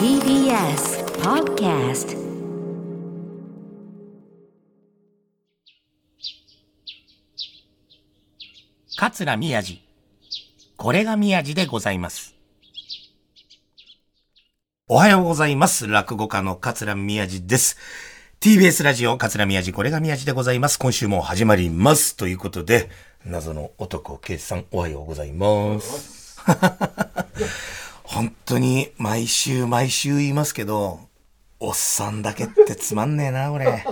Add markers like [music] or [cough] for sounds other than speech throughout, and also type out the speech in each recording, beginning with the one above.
TBS Podcast 桂宮治。これが宮治でございます。おはようございます。落語家の桂宮治です。TBS ラジオ桂宮治、これが宮治でございます。今週も始まります。ということで、謎の男、ケイさん、おはようございます。本当に毎週毎週言いますけど、おっさんだけってつまんねえな、俺。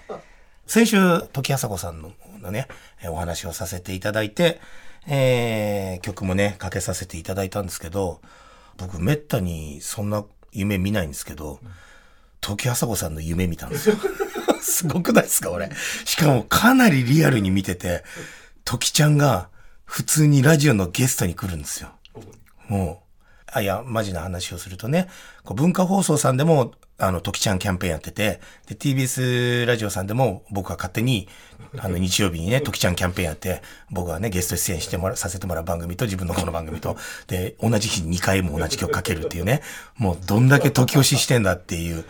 [laughs] 先週、時あさこさんののね、えーお話をさせていただいて、えー曲もね、かけさせていただいたんですけど、僕めったにそんな夢見ないんですけど、時あさこさんの夢見たんですよ。[laughs] すごくないですか、俺。しかもかなりリアルに見てて、時ちゃんが普通にラジオのゲストに来るんですよ。もう、あ、いや、マジな話をするとね、こう文化放送さんでも、あの、時ちゃんキャンペーンやってて、で、TBS ラジオさんでも僕が勝手に、あの、[laughs] 日曜日にね、時ちゃんキャンペーンやって、僕はね、ゲスト出演してもら、させてもらう番組と自分のこの番組と、で、同じ日に2回も同じ曲かけるっていうね、もうどんだけ時押ししてんだっていう。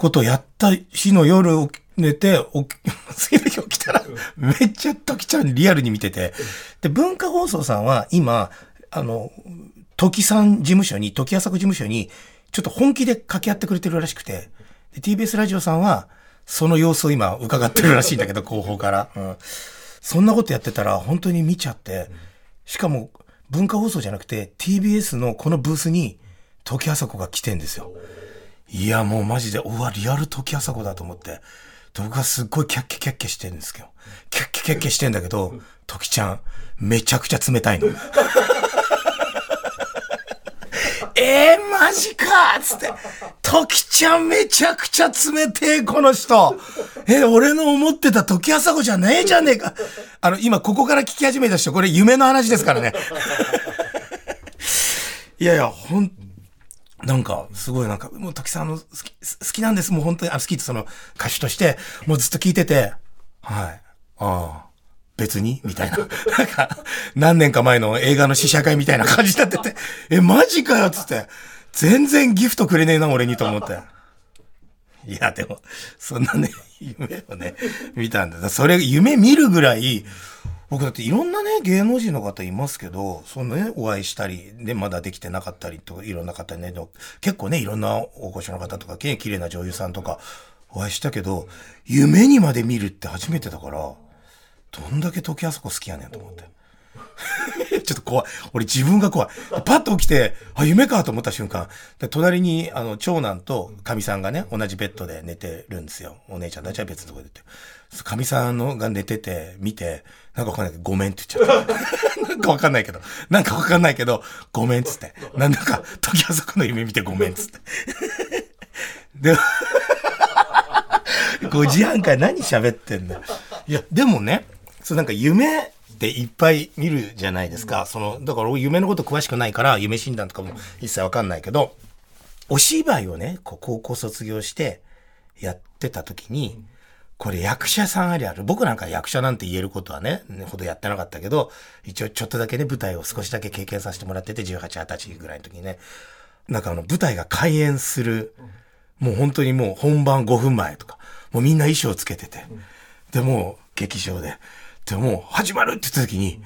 ことをやった日の夜寝て、次の日起きたら、めっちゃ時ちゃんリアルに見てて、で、文化放送さんは今、あの、時さん事務所に、時浅子事務所に、ちょっと本気で掛け合ってくれてるらしくて、で TBS ラジオさんは、その様子を今伺ってるらしいんだけど、広報から。うん。そんなことやってたら、本当に見ちゃって、しかも、文化放送じゃなくて、TBS のこのブースに、時浅子が来てんですよ。いや、もうマジで、うわ、リアル時浅子だと思って。で僕はすっごいキャッキャキャッキャしてるんですけど、キャッキャキャッキャしてんだけど、時ちゃん、めちゃくちゃ冷たいの。えー、マジかーつって。時ちゃんめちゃくちゃ冷てえ、この人。え、俺の思ってた時朝子じゃねえじゃねえか。あの、今ここから聞き始めた人、これ夢の話ですからね。[laughs] いやいや、ほん、なんか、すごいなんか、もう時さんの好き、好きなんです。もう本当に、あ好きってその歌手として、もうずっと聞いてて、はい。ああ。別に？みたいな。なんか、何年か前の映画の試写会みたいな感じになってて、え、マジかよ？つって。全然ギフトくれねえな、俺にと思って。いや、でも、そんなね、夢をね、見たんだ。それ、夢見るぐらい、僕だっていろんなね、芸能人の方いますけど、そのね、お会いしたり、で、まだできてなかったりとか、いろんな方ね、でも結構ね、いろんな大御所の方とか、綺麗な女優さんとか、お会いしたけど、夢にまで見るって初めてだから、どんだけ時あそこ好きやねんと思って。[laughs] ちょっと怖い。俺自分が怖い。パッと起きて、あ、夢かと思った瞬間、で隣に、あの、長男と神さんがね、同じベッドで寝てるんですよ。お姉ちゃんたちは別のとこで寝て。神さんのが寝てて、見て、なんかわかんないけど、ごめんって言っちゃった。[laughs] なんかわかんないけど、なんかわかんないけど、ごめんっつって。なんだか、時あそこの夢見てごめんっつって。で、5時半から何喋ってんだよ。いや、でもね、そうなんか夢っていっぱい見るじゃないですか。その、だから俺夢のこと詳しくないから、夢診断とかも一切わかんないけど、お芝居をね、こう高校卒業してやってた時に、これ役者さんありある。僕なんか役者なんて言えることはね、ほどやってなかったけど、一応ちょっとだけね、舞台を少しだけ経験させてもらってて、18、20歳ぐらいの時にね、なんかあの舞台が開演する、もう本当にもう本番5分前とか、もうみんな衣装つけてて、で、もう劇場で、で、もう始まるって言った時に、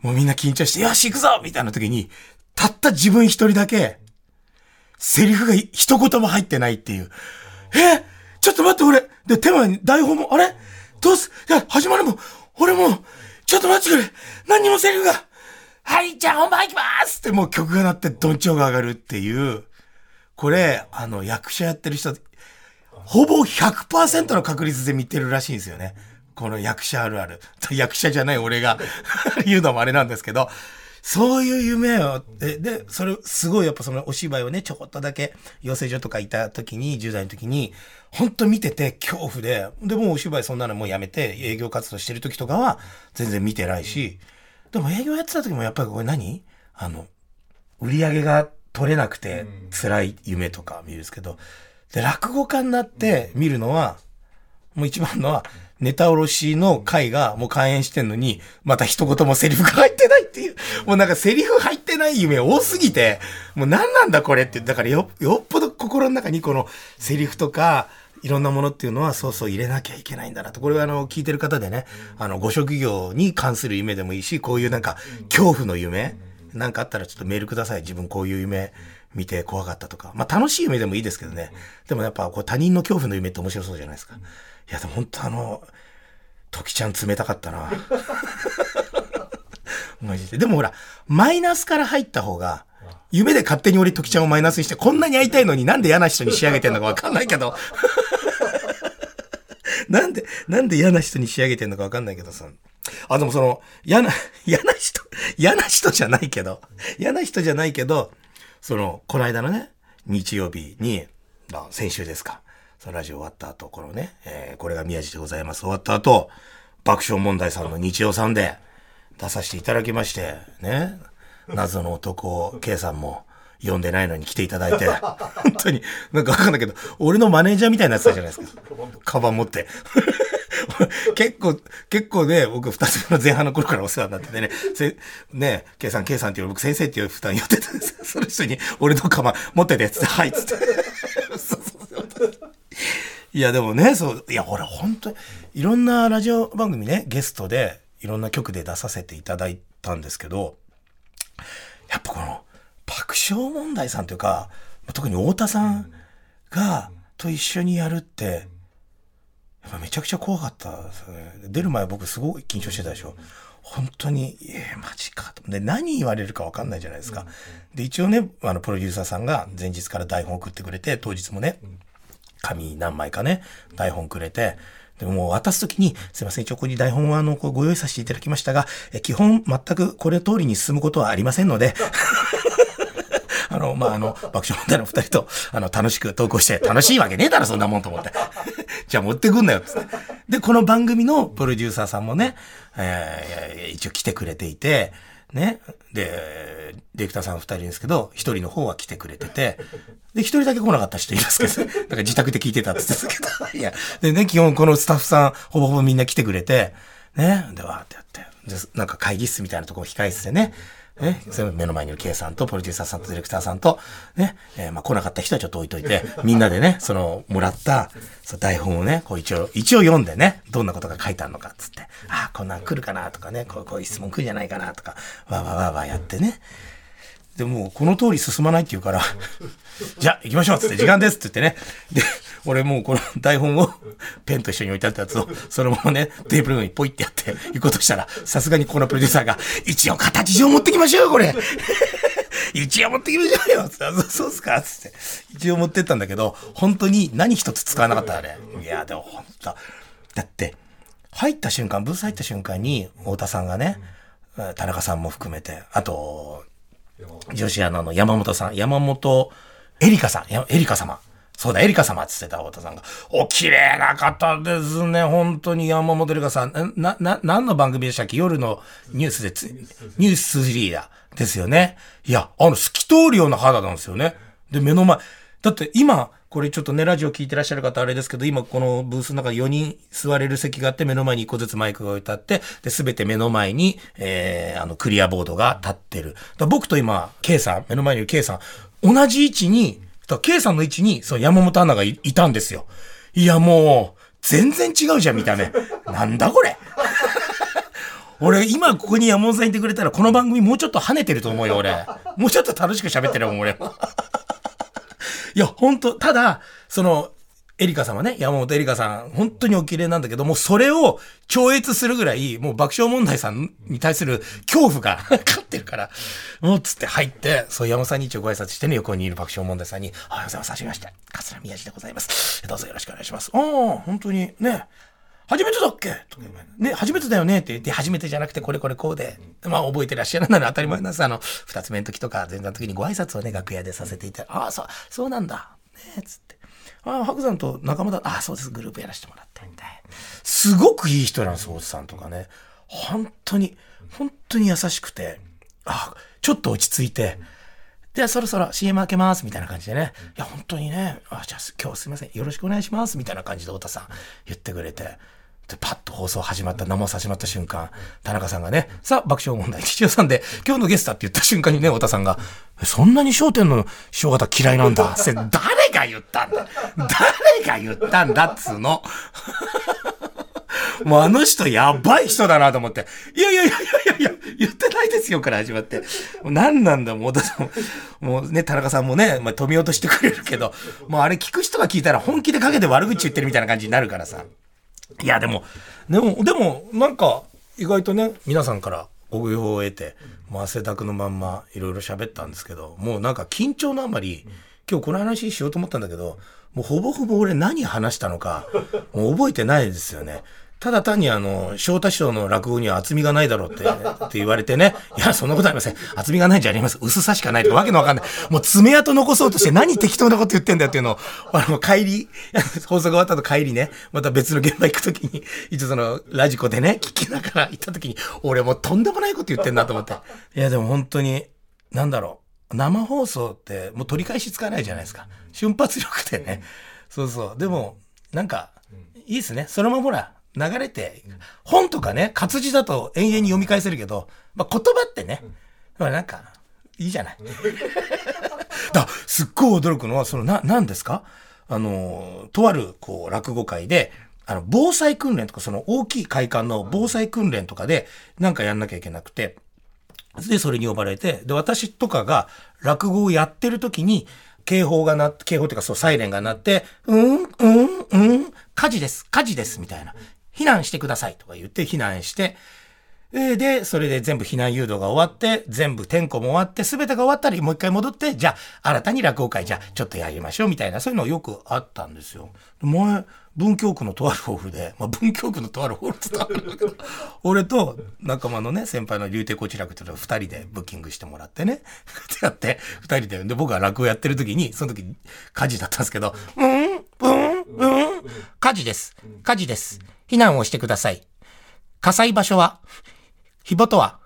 もうみんな緊張して、よし行くぞみたいな時に、たった自分一人だけ、セリフが一言も入ってないっていう。えちょっと待って俺で、手前に台本も、あれ？どうす？いや、始まるもん。俺も、ちょっと待ってくれ何にもセリフがはい、じゃあ本番行きますってもう曲が鳴ってどんちょうが上がるっていう。これ、あの、役者やってる人、ほぼ100%の確率で見てるらしいんですよね。この役者あるある。[laughs] 役者じゃない俺が [laughs] 言うのもあれなんですけど、そういう夢を、で、で、それ、すごいやっぱそのお芝居をね、ちょこっとだけ養成所とかいた時に、10代の時に、ほんと見てて恐怖で、で、もうお芝居そんなのもうやめて営業活動してる時とかは全然見てないし、でも営業やってた時もやっぱりこれ何？あの、売り上げが取れなくて辛い夢とか見るんですけど、で、落語家になって見るのは、もう一番のは、ネタおろしの回がもう開演してんのに、また一言もセリフが入ってないっていう、もうなんかセリフ入ってない夢多すぎて、もう何なんだこれって、だからよ、よっぽど心の中にこのセリフとか、いろんなものっていうのはそうそう入れなきゃいけないんだなと。これはあの、聞いてる方でね、あの、ご職業に関する夢でもいいし、こういうなんか、恐怖の夢、なんかあったらちょっとメールください。自分こういう夢見て怖かったとか。まあ楽しい夢でもいいですけどね。でもやっぱこう他人の恐怖の夢って面白そうじゃないですか。いやでも本当あの、時ちゃん冷たかったな。[laughs] マジで。でもほら、マイナスから入った方が、夢で勝手に俺時ちゃんをマイナスにして、こんなに会いたいのになんで嫌な人に仕上げてんのかわかんないけど。[laughs] なんで、なんで嫌な人に仕上げてんのかわかんないけどさ。あ、でもその、嫌な、嫌な人、嫌な人じゃないけど、嫌な人じゃないけど、その、この間のね、日曜日に、まあ、先週ですか。そのラジオ終わった後、このね、えー、これが宮地でございます。終わった後、爆笑問題さんの日曜さんで出させていただきまして、ね、謎の男を、K さんも、読んでないのに来ていただいて、本当に、なんかわかんないけど、俺のマネージャーみたいになやつだじゃないですか。カバン持って。[laughs] 結構、結構ね、僕二つの前半の頃からお世話になっててね、せね、K さん、K さんっていう僕先生っていう負担言ってたんですその人に俺のカバン持ってたやつで、はい、つって。いや、でもね、そう、いや、俺本当に、いろんなラジオ番組ね、ゲストで、いろんな曲で出させていただいたんですけど、やっぱこの、爆笑問題さんというか、特に太田さんが、と一緒にやるって、やっぱめちゃくちゃ怖かったですね。出る前僕すごい緊張してたでしょ。本当に、えー、マジかと。で、何言われるかわかんないじゃないですか。で、一応ね、あの、プロデューサーさんが前日から台本送ってくれて、当日もね、紙何枚かね、台本くれて、でも渡すときに、すいません、一応ここに台本はあの、ご用意させていただきましたが、え基本全くこれ通りに進むことはありませんので、[laughs] あの、まあ、あの、爆笑問題の二人と、あの、楽しく投稿して、楽しいわけねえだろ、そんなもんと思って。[laughs] じゃあ持ってくんなよ、つって。で、この番組のプロデューサーさんもね、えー、一応来てくれていて、ね。で、ディレクターさん二人ですけど、一人の方は来てくれてて、で、一人だけ来なかった人いますけど、[laughs] だから自宅で聞いてたって言ってたけど、[laughs] いや、でね、基本このスタッフさん、ほぼほぼみんな来てくれて、ね。で、わーってやって、で、なんか会議室みたいなところ控え室でね、ね、その目の前にいる K さんと、プロデューサーさんとディレクターさんと、ね、えー、まあ来なかった人はちょっと置いといて、[laughs] みんなでね、その、もらった、その台本をね、こう一応、一応読んでね、どんなことが書いてあるのか、つって、ああ、こんなん来るかな、とかね、こう、こういう質問来るんじゃないかな、とか、わーわーわーわーやってね。でも、この通り進まないって言うから、[laughs] じゃあ、行きましょうつって、時間ですって言ってね。で、俺もうこの台本をペンと一緒に置いてあったやつを、そのままね、テーブルにポイってやって行こうとしたら、さすがにこのプロデューサーが、一応形上持ってきましょうよ、これ。[laughs] 一応持ってきましょうよつって、そうっすかつって。一応持ってったんだけど、本当に何一つ使わなかったあれ。いや、でも本当だって、入った瞬間、ブース入った瞬間に、太田さんがね、田中さんも含めて、あと、女子アナの山本さん、山本エリカさん、エリカ様。そうだ、エリカ様って言ってた、太田さんが。お、綺麗な方ですね。本当に山本エリカさん。な、な、何の番組でしたっけ？夜のニュースで、ニュースリーダーですよね。いや、あの、透き通るような肌なんですよね。で、目の前。だって今、これちょっとね、ラジオ聞いてらっしゃる方あれですけど、今このブースの中4人座れる席があって、目の前に1個ずつマイクが置いてあって、で、すべて目の前に、えー、あの、クリアボードが立ってる。だ僕と今、K さん、目の前にいる K さん、同じ位置に、だ K さんの位置に、そう、山本アナがいたんですよ。いや、もう、全然違うじゃん、見た目。なんだこれ。俺、今ここに山本さんいてくれたら、この番組もうちょっと跳ねてると思うよ、俺。もうちょっと楽しく喋ってるもん、俺。いや、本当ただ、その、エリカ様ね、山本エリカさん、本当にお綺麗なんだけども、それを超越するぐらい、もう爆笑問題さんに対する恐怖が [laughs] 勝ってるから、もうつって入って、そう山本さんに一応ご挨拶してね、横にいる爆笑問題さんに、おはようございます、はじめまして、桂宮治でございます。どうぞよろしくお願いします。ああ、本当にね、初めてだっけ？とかね、初めてだよね？って言って、初めてじゃなくてこれこれこうで、まあ覚えてらっしゃるなら当たり前なんです。あの、二つ目の時とか前座の時にご挨拶をね、楽屋でさせていたああ、そう、そうなんだ。ね、つって。ああ、白山と仲間だ。ああ、そうです。グループやらせてもらってみたいすごくいい人なんです、大津さんとかね。本当に、本当に優しくて、あちょっと落ち着いて、ではそろそろ CM 開けますみたいな感じでね。いや、本当にね、あじゃあ今日すいません。よろしくお願いしますみたいな感じで太田さん言ってくれて。で、パッと放送始まった、生放送始まった瞬間、田中さんがね、さあ、爆笑問題、日曜さんで、今日のゲストって言った瞬間にね、太田さんが、そんなに焦点の師匠方嫌いなんだ。[laughs] 誰が言ったんだ誰が言ったんだっつうの。[laughs] もうあの人やばい人だなと思って。いやいやいやいやいや、言ってないですよから始まって。何なんだ、もう、もうね、田中さんもね、まあ、止めようとしてくれるけど、もうあれ聞く人が聞いたら本気でかけて悪口言ってるみたいな感じになるからさ。いや、でも、でも、でも、なんか、意外とね、皆さんからご用を得て、もう汗だくのまんまいろいろ喋ったんですけど、もうなんか緊張のあまり、今日この話しようと思ったんだけど、もうほぼほぼ俺何話したのか、もう覚えてないですよね。ただ単にあの、翔太師匠の落語には厚みがないだろうって、って言われてね。いや、そんなことありません。厚みがないんじゃあります。薄さしかないとかわけのわかんない。もう爪痕残そうとして何適当なこと言ってんだよっていうのを、あの、帰り、放送が終わった後帰りね、また別の現場行くときに、一応その、ラジコでね、聞きながら行ったときに、俺もうとんでもないこと言ってんなと思って。いや、でも本当に、なんだろう。生放送ってもう取り返しつかないじゃないですか。瞬発力でね。そうそう。でも、なんか、いいっすね。そのままほら、流れて、本とかね、活字だと延々に読み返せるけど、まあ、言葉ってね、まあ、なんか、いいじゃない。[laughs] だすっごい驚くのは、その、な、何ですか？あの、とある、こう、落語会で、あの、防災訓練とか、その大きい会館の防災訓練とかで、なんかやんなきゃいけなくて、で、それに呼ばれて、で、私とかが落語をやってる時に、警報が鳴って、警報っていうかそう、サイレンが鳴って、うん、うん、うん、火事です、火事です、みたいな。避難してくださいとか言って避難して、で、それで全部避難誘導が終わって、全部点呼も終わって、すべてが終わったらもう一回戻って、じゃあ、新たに落語会、じゃあ、ちょっとやりましょう、みたいな、そういうのよくあったんですよ。前、文京区のとあるホールで、まあ、文京区のとあるホールって言ったんだけど、[laughs] 俺と仲間のね、先輩の竜亭こちらくって二人でブッキングしてもらってね、ってやって、二人で、で、僕が落語やってる時に、その時、火事だったんですけど、うん、うん、うん、火事です。火事です。避難をしてください。火災場所は、火元は、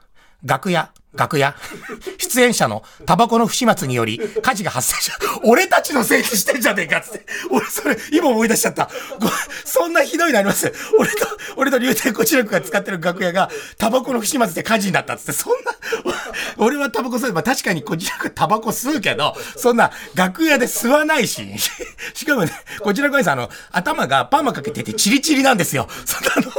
楽屋、楽屋、[laughs] 出演者のタバコの不始末により火事が発生した。俺たちのせいにしてんじゃねえかつって。俺それ、今思い出しちゃった。そんなひどいのあります？俺と、俺と竜天こちらくが使ってる楽屋がタバコの不始末で火事になったっつって、そんな、俺はタバコ吸う。まあ確かにこちらくタバコ吸うけど、そんな楽屋で吸わないし。[laughs] しかもね、こちらくさん、あの、頭がパーマかけててチリチリなんですよ。そんなの、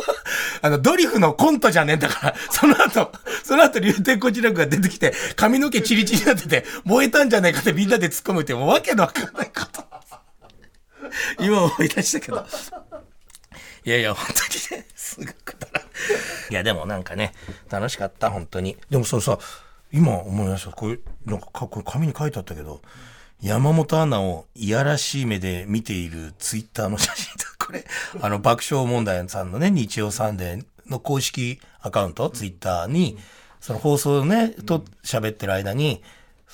あの、ドリフのコントじゃねえんだから、その後、その後竜天こちら力が出てきて、髪の毛チリチリになってて、燃えたんじゃないかってみんなで突っ込むって、もうわけのわかんないこと。今思い出したけど。いやいや、本当にね、すごくだら。いや、でもなんかね、楽しかった、本当に。でもそのさ、今思いました。これ、なんか、これ紙に書いてあったけど、山本アナをいやらしい目で見ているツイッターの写真 [laughs] これ、あの、爆笑問題さんのね、日曜サンデーの公式アカウント、ツイッターに、その放送ね、と喋ってる間に、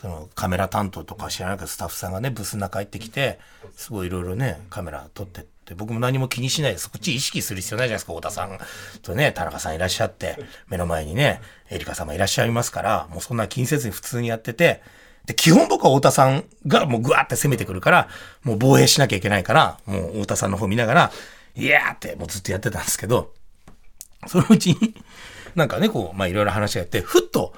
そのカメラ担当とか知らないけどスタッフさんがね、ブスの中入ってきて、すごいいろいろね、カメラ撮ってって、僕も何も気にしないです。こっち意識する必要ないじゃないですか、太田さんとね、田中さんいらっしゃって、目の前にね、エリカ様いらっしゃいますから、もうそんな気にせずに普通にやってて、で、基本僕は太田さんがもうグワーって攻めてくるから、もう防衛しなきゃいけないから、もう太田さんの方見ながら、いやーってもうずっとやってたんですけど、そのうちになんかね、こう、まあいろいろ話があって、ふっと、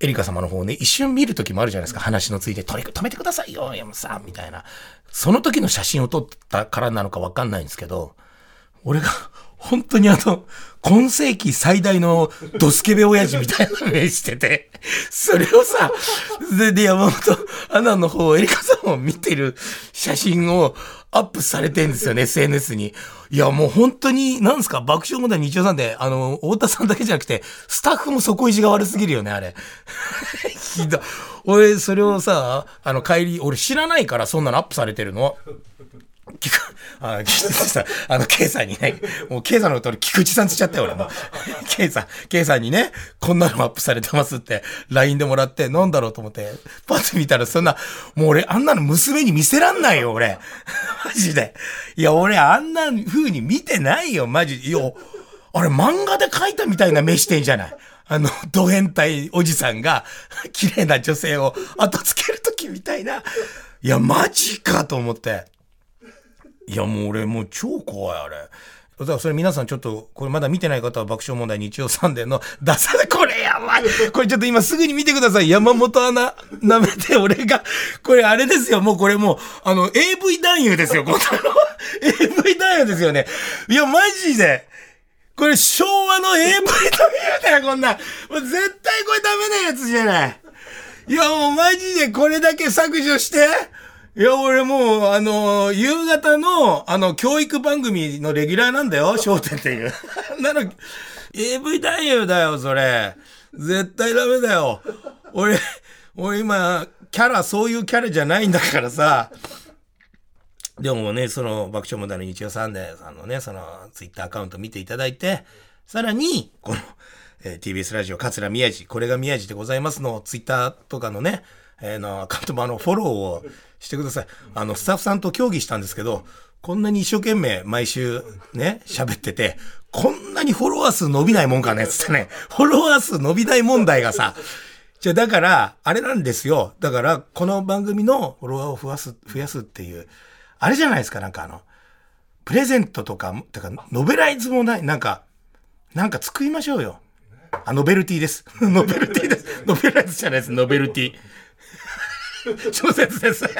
エリカ様の方をね、一瞬見る時もあるじゃないですか。話のついて、取り、止めてくださいよ、山さん、みたいな。その時の写真を撮ったからなのかわかんないんですけど、俺が、本当にあの、今世紀最大のドスケベ親父みたいな目してて、それをさ、で、で、山本アナの方、エリカさんを見てる写真をアップされてんですよね、SNS に。いや、もう本当に、なんですか、爆笑問題日曜さんで、あの、太田さんだけじゃなくて、スタッフも底意地が悪すぎるよね、あれ。[laughs] ひど俺、それをさ、あの、帰り、俺知らないから、そんなのアップされてるの。聞く、あ、さ、あの、ケイさんにね、もうケイさんのこと俺、菊池さんつっちゃったよ、俺も。[laughs] ケイさん、ケイさんにね、こんなのアップされてますって、LINE でもらって、なんだろうと思って、パッと見たら、そんな、もう俺、あんなの娘に見せらんないよ、俺。[laughs] マジで。いや、俺、あんな風に見てないよ、マジ。いや、あれ、漫画で描いたみたいな目してんじゃない。あの、ド変態おじさんが、綺麗な女性を後つけるときみたいな。いや、マジかと思って。いや、もう俺もう超怖い、あれ。だからそれ皆さんちょっと、これまだ見てない方は爆笑問題日曜サンデーの出され、これやばいこれちょっと今すぐに見てください。山本アナ、舐めて俺が、これあれですよ、もうこれもう、あの、AV 男優ですよ、こんなの。AV 男優ですよね。いや、マジで。これ昭和の AV 男優だよ、こんな。もう絶対これダメなやつじゃない。いや、もうマジでこれだけ削除して。いや、俺もう、あの、夕方の、あの、教育番組のレギュラーなんだよ、[laughs] 焦点っていう。[laughs] なの、AV 男優だよ、それ。絶対ダメだよ。俺、俺今、キャラ、そういうキャラじゃないんだからさ。でもね、その、爆笑問題の日曜サンデーさんのね、その、ツイッターアカウント見ていただいて、さらに、この、えー、TBS ラジオ、桂宮治、これが宮治でございますの、ツイッターとかのね、えー、の、アカウントもあの、フォローをしてください。あの、スタッフさんと協議したんですけど、こんなに一生懸命毎週ね、喋ってて、こんなにフォロワー数伸びないもんかねつってね、フォロワー数伸びない問題がさ、じゃだから、あれなんですよ。だから、この番組のフォロワーを増やす、増やすっていう、あれじゃないですか、なんかあの、プレゼントとか、てか、ノベライズもない、なんか、なんか作りましょうよ。あ、ノベルティです。[laughs] ノベルティです。ノベライズじゃないです、ノベルティ。[laughs] 小説です。[laughs]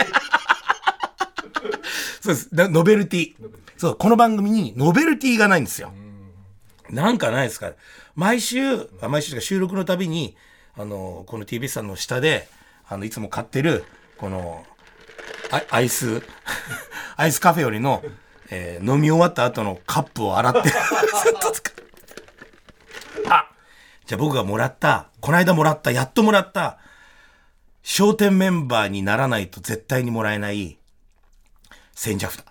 そうです。ノベルティ。そう、この番組にノベルティがないんですよ。なんかないですか毎週、毎週か収録のたびに、あの、この TBS さんの下で、あの、いつも買ってる、この、アイス、[laughs] アイスカフェよりの、えー、飲み終わった後のカップを洗ってあじゃあ僕がもらった、この間もらった、やっともらった、商店メンバーにならないと絶対にもらえない千社札。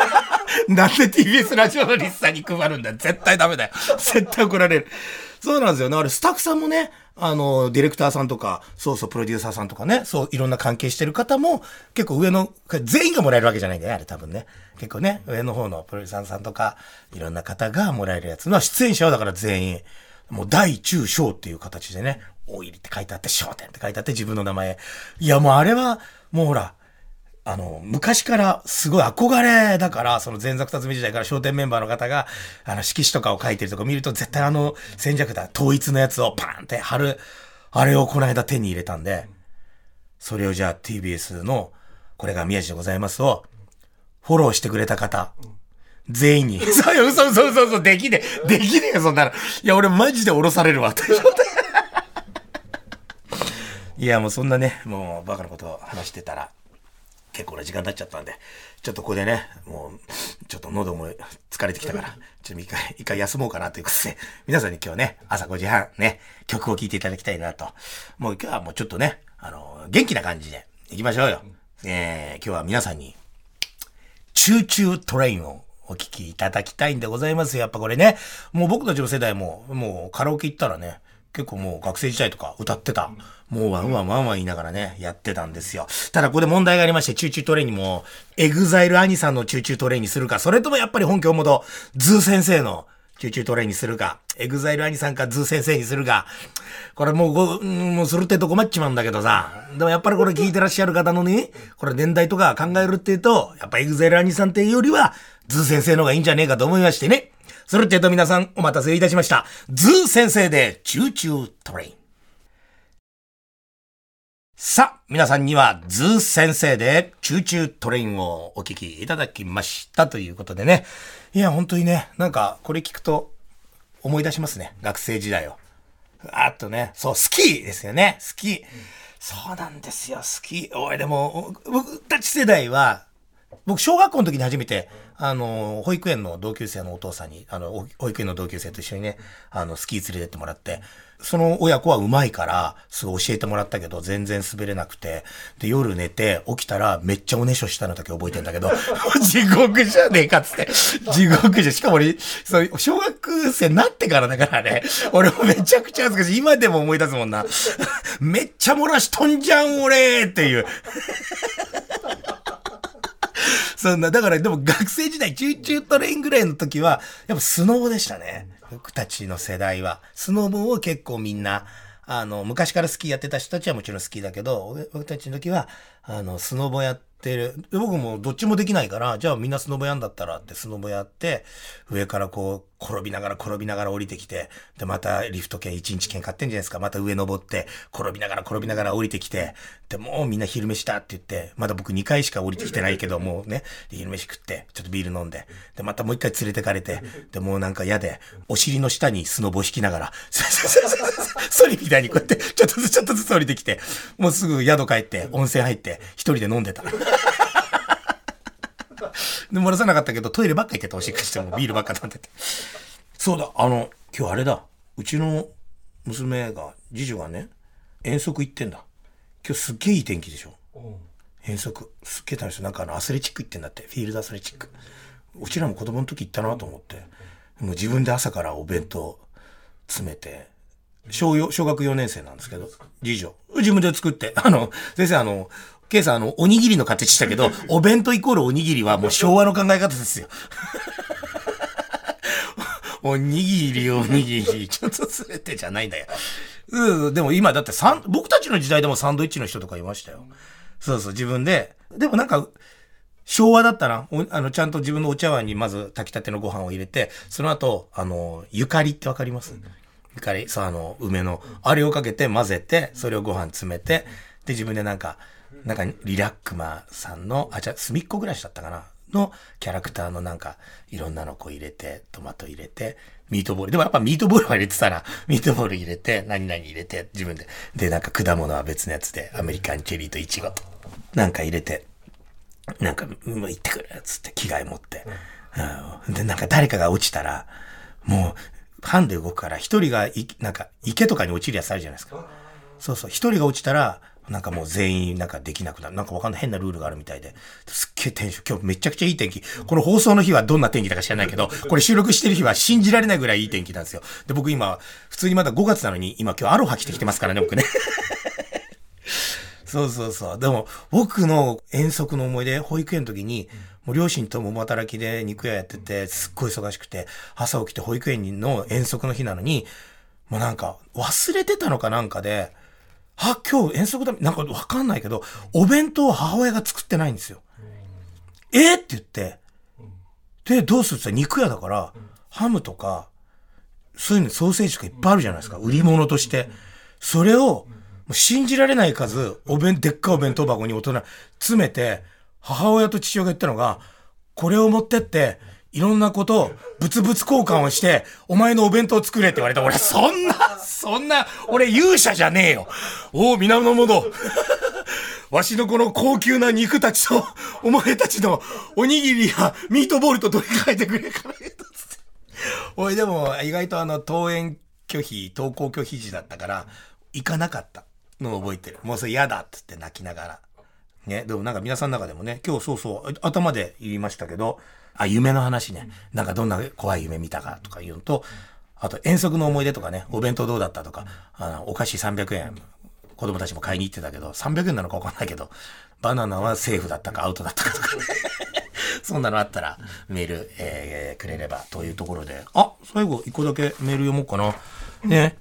[laughs] なんで TBS ラジオのリスさんに配るんだよ。絶対ダメだよ。絶対怒られる。そうなんですよ。だからスタッフさんもね、あの、ディレクターさんとか、そうそう、プロデューサーさんとかね、そう、いろんな関係してる方も、結構上の、全員がもらえるわけじゃないんだよ、あれ多分ね。結構ね、上の方のプロデューサーさんとか、いろんな方がもらえるやつの、出演者はだから全員、もう大中小っていう形でね、大入りって書いてあって、商店って書いてあって、自分の名前。いや、もうあれは、もうほら、あの、昔からすごい憧れだから、その前作辰巳時代から商店メンバーの方が、あの、色紙とかを書いてるとか見ると、絶対あの、戦弱だ、統一のやつをパーンって貼る、あれをこの間手に入れたんで、それをじゃあ TBS の、これが宮治でございますを、フォローしてくれた方、全員に。[laughs] そうよ、嘘嘘嘘嘘、できねえ。できねえよ、そんなの。いや、俺マジで降ろされるわ、といういや、もうそんなね、もうバカなことを話してたら、結構な時間経っちゃったんで、ちょっとここでね、もう、ちょっと喉も疲れてきたから、ちょっと一回、一回休もうかなということで、皆さんに今日ね、朝5時半ね、曲を聴いていただきたいなと。もう今日はもうちょっとね、あの、元気な感じで行きましょうよ。えー、今日は皆さんに、 Choo Choo TRAIN をお聴きいただきたいんでございますやっぱこれね、もう僕たちの世代も、もうカラオケ行ったらね、結構もう学生時代とか歌ってた。もうワンワンワンワン言いながらね、やってたんですよ。ただここで問題がありまして、 Choo Choo TRAIN にも、 EXILE 兄さんの Choo Choo TRAIN にするか、それともやっぱり本家モド、 ZOO 先生の Choo Choo TRAIN にするか、 EXILE 兄さんか ZOO 先生にするか、これもうご、もうするってと困っちまうんだけどさ、でもやっぱりこれ聞いてらっしゃる方のね、これ年代とか考えるっていうと、やっぱ EXILE 兄さんっていうよりは、 ZOO 先生の方がいいんじゃねえかと思いましてね。それってと皆さんお待たせいたしました。 ZOO 先生で Choo Choo TRAIN。さあ、皆さんには ZOO 先生で Choo Choo TRAIN をお聞きいただきましたということでね。いや、本当にね、なんかこれ聞くと思い出しますね。学生時代を。あっとね、そう、スキーですよね。スキー。そうなんですよ、スキー。おい、でも、僕たち世代は、僕、小学校の時に初めて、あの、保育園の同級生のお父さんに、あの、保育園の同級生と一緒にね、あの、スキー連れてってもらって、その親子は上手いから、すごい教えてもらったけど、全然滑れなくて、で、夜寝て、起きたら、めっちゃおねしょしたのだけ覚えてんだけど、[laughs] 地獄じゃねえかっつって。地獄じゃ、しかも俺、そう、小学生になってからだからね、俺もめちゃくちゃ恥ずかしい。今でも思い出すもんな。[laughs] めっちゃ漏らしとんじゃん、俺っていう。そんな、だからでも学生時代、 Choo Choo TRAIN ぐらいの時は、やっぱスノボでしたね。僕たちの世代は。スノボを結構みんな、あの、昔からスキーやってた人たちはもちろんスキーだけど、僕たちの時は、あの、スノボやってる、僕もどっちもできないから、じゃあみんなスノボやんだったらってスノボやって、上からこう、転びながら転びながら降りてきて、で、またリフト券1日券買ってんじゃないですか。また上登って、転びながら転びながら降りてきて、で、もうみんな昼飯だって言って、まだ僕2回しか降りてきてないけど、もうね、昼飯食って、ちょっとビール飲んで、で、またもう一回連れてかれて、で、もうなんか嫌で、お尻の下にスノボ引きながら、[laughs] ソリみたいにこうやって、ちょっとずつちょっとずつ降りてきて、もうすぐ宿帰って、温泉入って、一人で飲んでた。で、漏らさなかったけど、トイレばっか行ってた、おしっこしてもビールばっか飲んでて。そうだ、あの、今日あれだ。うちの娘が、次女がね、遠足行ってんだ。今日すっげえいい天気でしょ。遠足。すっげえ楽しい。なんかあの、アスレチック行ってんだって。フィールドアスレチック。うちらも子供の時行ったなと思って。もう自分で朝からお弁当詰めて、小小学4年生なんですけど、次女。自分で作って。あの、先生あの、ケイさん、あの、おにぎりの形したけど、お弁当イコールおにぎりはもう昭和の考え方ですよ。[laughs] おにぎり、おにぎり、[laughs] ちょっとすべてじゃないんだよ。うん、でも今だってサン、僕たちの時代でもサンドイッチの人とかいましたよ。そうそう、自分で。でもなんか、昭和だったな。あの、ちゃんと自分のお茶碗にまず炊きたてのご飯を入れて、その後、あの、ゆかりってわかります？ゆかり、そう、あの、梅の、あれをかけて混ぜて、それをご飯詰めて、で、自分でなんか、なんかリラックマさんの、あ、じゃあ、すみっこ暮らしだったかな？のキャラクターのなんか、いろんなのこう入れて、トマト入れて、ミートボール。でもやっぱミートボールは入れてたら、[laughs] ミートボール入れて、何々入れて、自分で。で、なんか果物は別のやつで、アメリカンチェリーとイチゴと、なんか入れて、なんか、もう行ってくるつって着替え持って。うん、で、なんか誰かが落ちたら、もう、ハンで動くから、一人がい、なんか、池とかに落ちるやつあるじゃないですか。そうそう、一人が落ちたら、なんかもう全員なんかできなくなる。なんかわかんない変なルールがあるみたいで。すっげえテンション、今日めちゃくちゃいい天気。この放送の日はどんな天気だか知らないけど、これ収録してる日は信じられないぐらいいい天気なんですよ。で、僕今、普通にまだ5月なのに、今今日アロハ着てきてますからね、僕ね。[laughs] そうそうそう。でも、僕の遠足の思い出、保育園の時に、もう両親とも働きで肉屋やってて、すっごい忙しくて、朝起きて保育園の遠足の日なのに、もうなんか忘れてたのかなんかで、あ、今日遠足だ、なんかわかんないけど、お弁当を母親が作ってないんですよ。えー、って言って、で、どうするって言ったら肉屋だから、ハムとか、そういうのソーセージとかいっぱいあるじゃないですか。売り物として。それを、もう信じられない数、お弁、でっかいお弁当箱に大人詰めて、母親と父親が言ったのが、これを持ってって、いろんなことを、物々交換をして、お前のお弁当作れって言われた。俺、そんな、そんな、俺勇者じゃねえよ。おお、源。わしのこの高級な肉たちと、お前たちのおにぎりやミートボールと取り替えてくれから言うとつって。おい、でも、意外とあの、登園拒否、登校拒否時だったから、行かなかったのを覚えてる。もうそれ嫌だっつって泣きながら。ね、でもなんか皆さんの中でもね、今日そうそう、頭で言いましたけど、あ、夢の話ね。なんかどんな怖い夢見たかとか言うのと、あと遠足の思い出とかね、お弁当どうだったとか、あの、お菓子300円、子供たちも買いに行ってたけど、300円なのかわかんないけど、バナナはセーフだったかアウトだったかとかね。[laughs] そんなのあったらメール、えー、くれればというところで。あ、最後一個だけメール読もうかな。ね。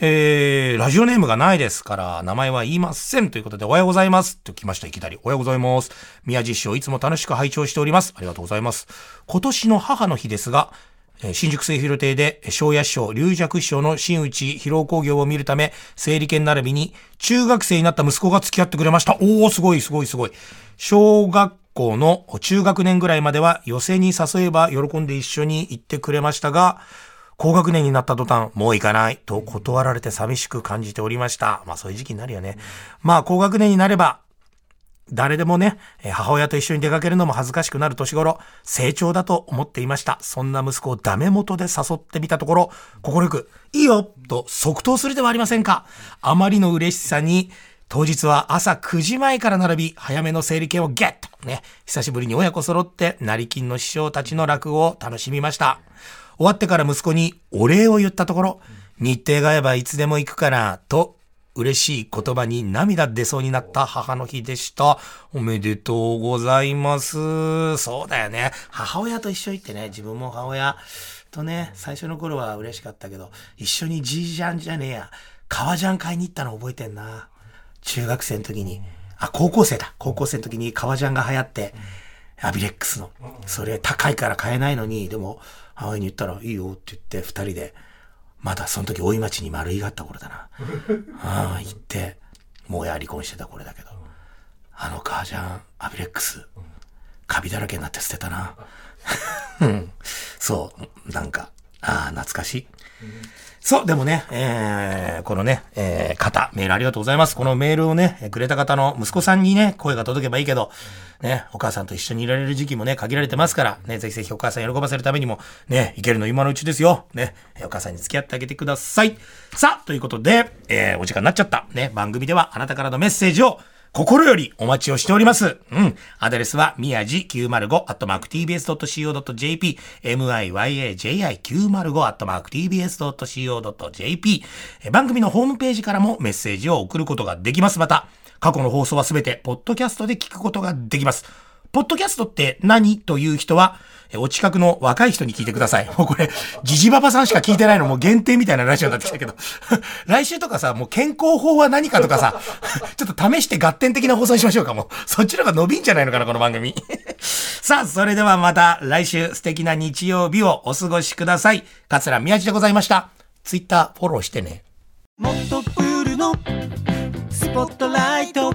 えー、ラジオネームがないですから、名前は言いませんということで、おはようございます。と来ました、いきなり。おはようございます。宮地師匠、いつも楽しく拝聴しております。ありがとうございます。今年の母の日ですが、新宿末広亭で、昭夜師匠、龍尺師匠の新内披露工業を見るため、整理券並びに、中学生になった息子が付き合ってくれました。おー、すごい、すごい、すごい。小学校の中学年ぐらいまでは、寄席に誘えば喜んで一緒に行ってくれましたが、高学年になった途端、もう行かないと断られて寂しく感じておりました。まあそういう時期になるよね。まあ高学年になれば、誰でもね、母親と一緒に出かけるのも恥ずかしくなる年頃、成長だと思っていました。そんな息子をダメ元で誘ってみたところ、心く、いいよと即答するではありませんか。あまりの嬉しさに、当日は朝9時前から並び、早めの整理券をゲットね、久しぶりに親子揃って、成金の師匠たちの落語を楽しみました。終わってから息子にお礼を言ったところ、日程が合えばいつでも行くから、と嬉しい言葉に涙出そうになった母の日でした。おめでとうございます。そうだよね。母親と一緒行ってね、自分も母親とね、最初の頃は嬉しかったけど、一緒にじいじゃんじゃねえや、革ジャン買いに行ったの覚えてんな。中学生の時に。あ、高校生だ。高校生の時に革ジャンが流行って、アビレックスの。それ高いから買えないのに、でも、母親に言ったらいいよって言って、二人で、まだその時大井町に丸いがあった頃だな。ああ、行って、もうや離婚してた頃だけど。あの母ちゃん、アビレックス、カビだらけになって捨てたな。うんそう、なんか、ああ、懐かしい。そう、でもね、えー、このね、えー、方、メールありがとうございます。このメールをね、くれた方の息子さんにね、声が届けばいいけど、ね、お母さんと一緒にいられる時期もね、限られてますから、ね、ぜひぜひお母さん喜ばせるためにも、ね、いけるの今のうちですよ。ね、お母さんに付き合ってあげてください。さあ、ということで、えー、お時間になっちゃった。ね、番組ではあなたからのメッセージを、心よりお待ちをしております。うん。アドレスは、みやじ905、アットマーク tbs.co.jp、myaji905、アットマーク tbs.co.jp。番組のホームページからもメッセージを送ることができます。また、過去の放送はすべて、ポッドキャストで聞くことができます。ポッドキャストって何という人は、お近くの若い人に聞いてください。もうこれ、ジジババさんしか聞いてないのも限定みたいなラジオになってきたけど。[laughs] 来週とかさ、もう健康法は何かとかさ、[laughs] ちょっと試して合点的な放送にしましょうかもう。そっちの方が伸びんじゃないのかな、この番組。[laughs] さあ、それではまた来週素敵な日曜日をお過ごしください。桂宮治でございました。ツイッターフォローしてね。もっとプールのスポットライト